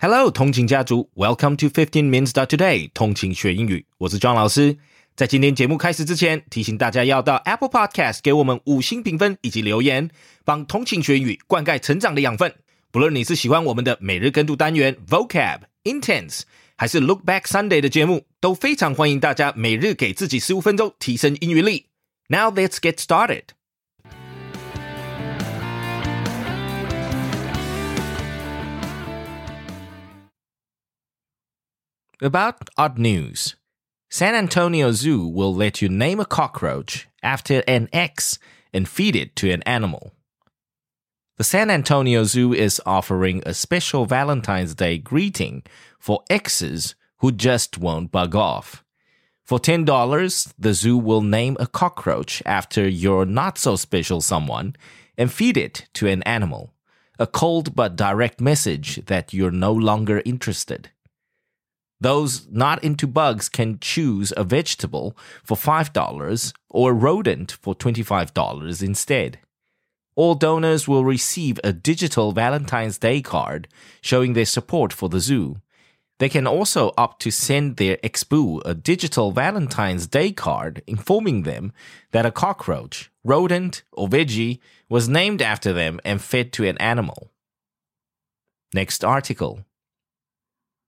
Hello，通勤家族，Welcome to Fifteen Minutes Today，通勤学英语，我是庄老师。在今天节目开始之前，提醒大家要到 Apple Podcast 给我们五星评分以及留言，帮通勤学英语灌溉成长的养分。不论你是喜欢我们的每日跟读单元 Vocab Intense，还是 Look Back Sunday 的节目，都非常欢迎大家每日给自己十五分钟提升英语力。Now let's get started. About odd news. San Antonio Zoo will let you name a cockroach after an ex and feed it to an animal. The San Antonio Zoo is offering a special Valentine's Day greeting for exes who just won't bug off. For $10, the zoo will name a cockroach after your not so special someone and feed it to an animal. A cold but direct message that you're no longer interested. Those not into bugs can choose a vegetable for $5 or a rodent for $25 instead. All donors will receive a digital Valentine's Day card showing their support for the zoo. They can also opt to send their expo a digital Valentine's Day card informing them that a cockroach, rodent, or veggie was named after them and fed to an animal. Next article.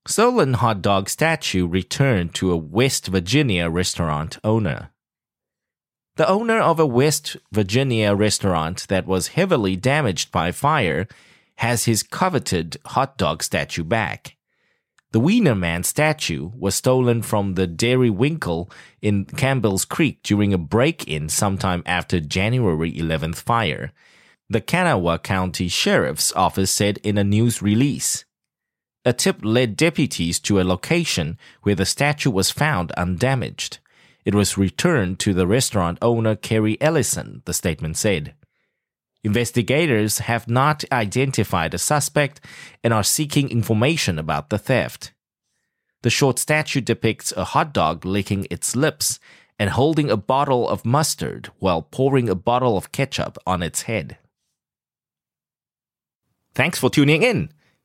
Stolen hot dog statue returned to a West Virginia restaurant owner. The owner of a West Virginia restaurant that was heavily damaged by fire has his coveted hot dog statue back. The Wienerman statue was stolen from the Dairy Winkle in Campbells Creek during a break in sometime after January 11th fire, the Kanawha County Sheriff's Office said in a news release. A tip led deputies to a location where the statue was found undamaged. It was returned to the restaurant owner Kerry Ellison, the statement said. Investigators have not identified a suspect and are seeking information about the theft. The short statue depicts a hot dog licking its lips and holding a bottle of mustard while pouring a bottle of ketchup on its head. Thanks for tuning in.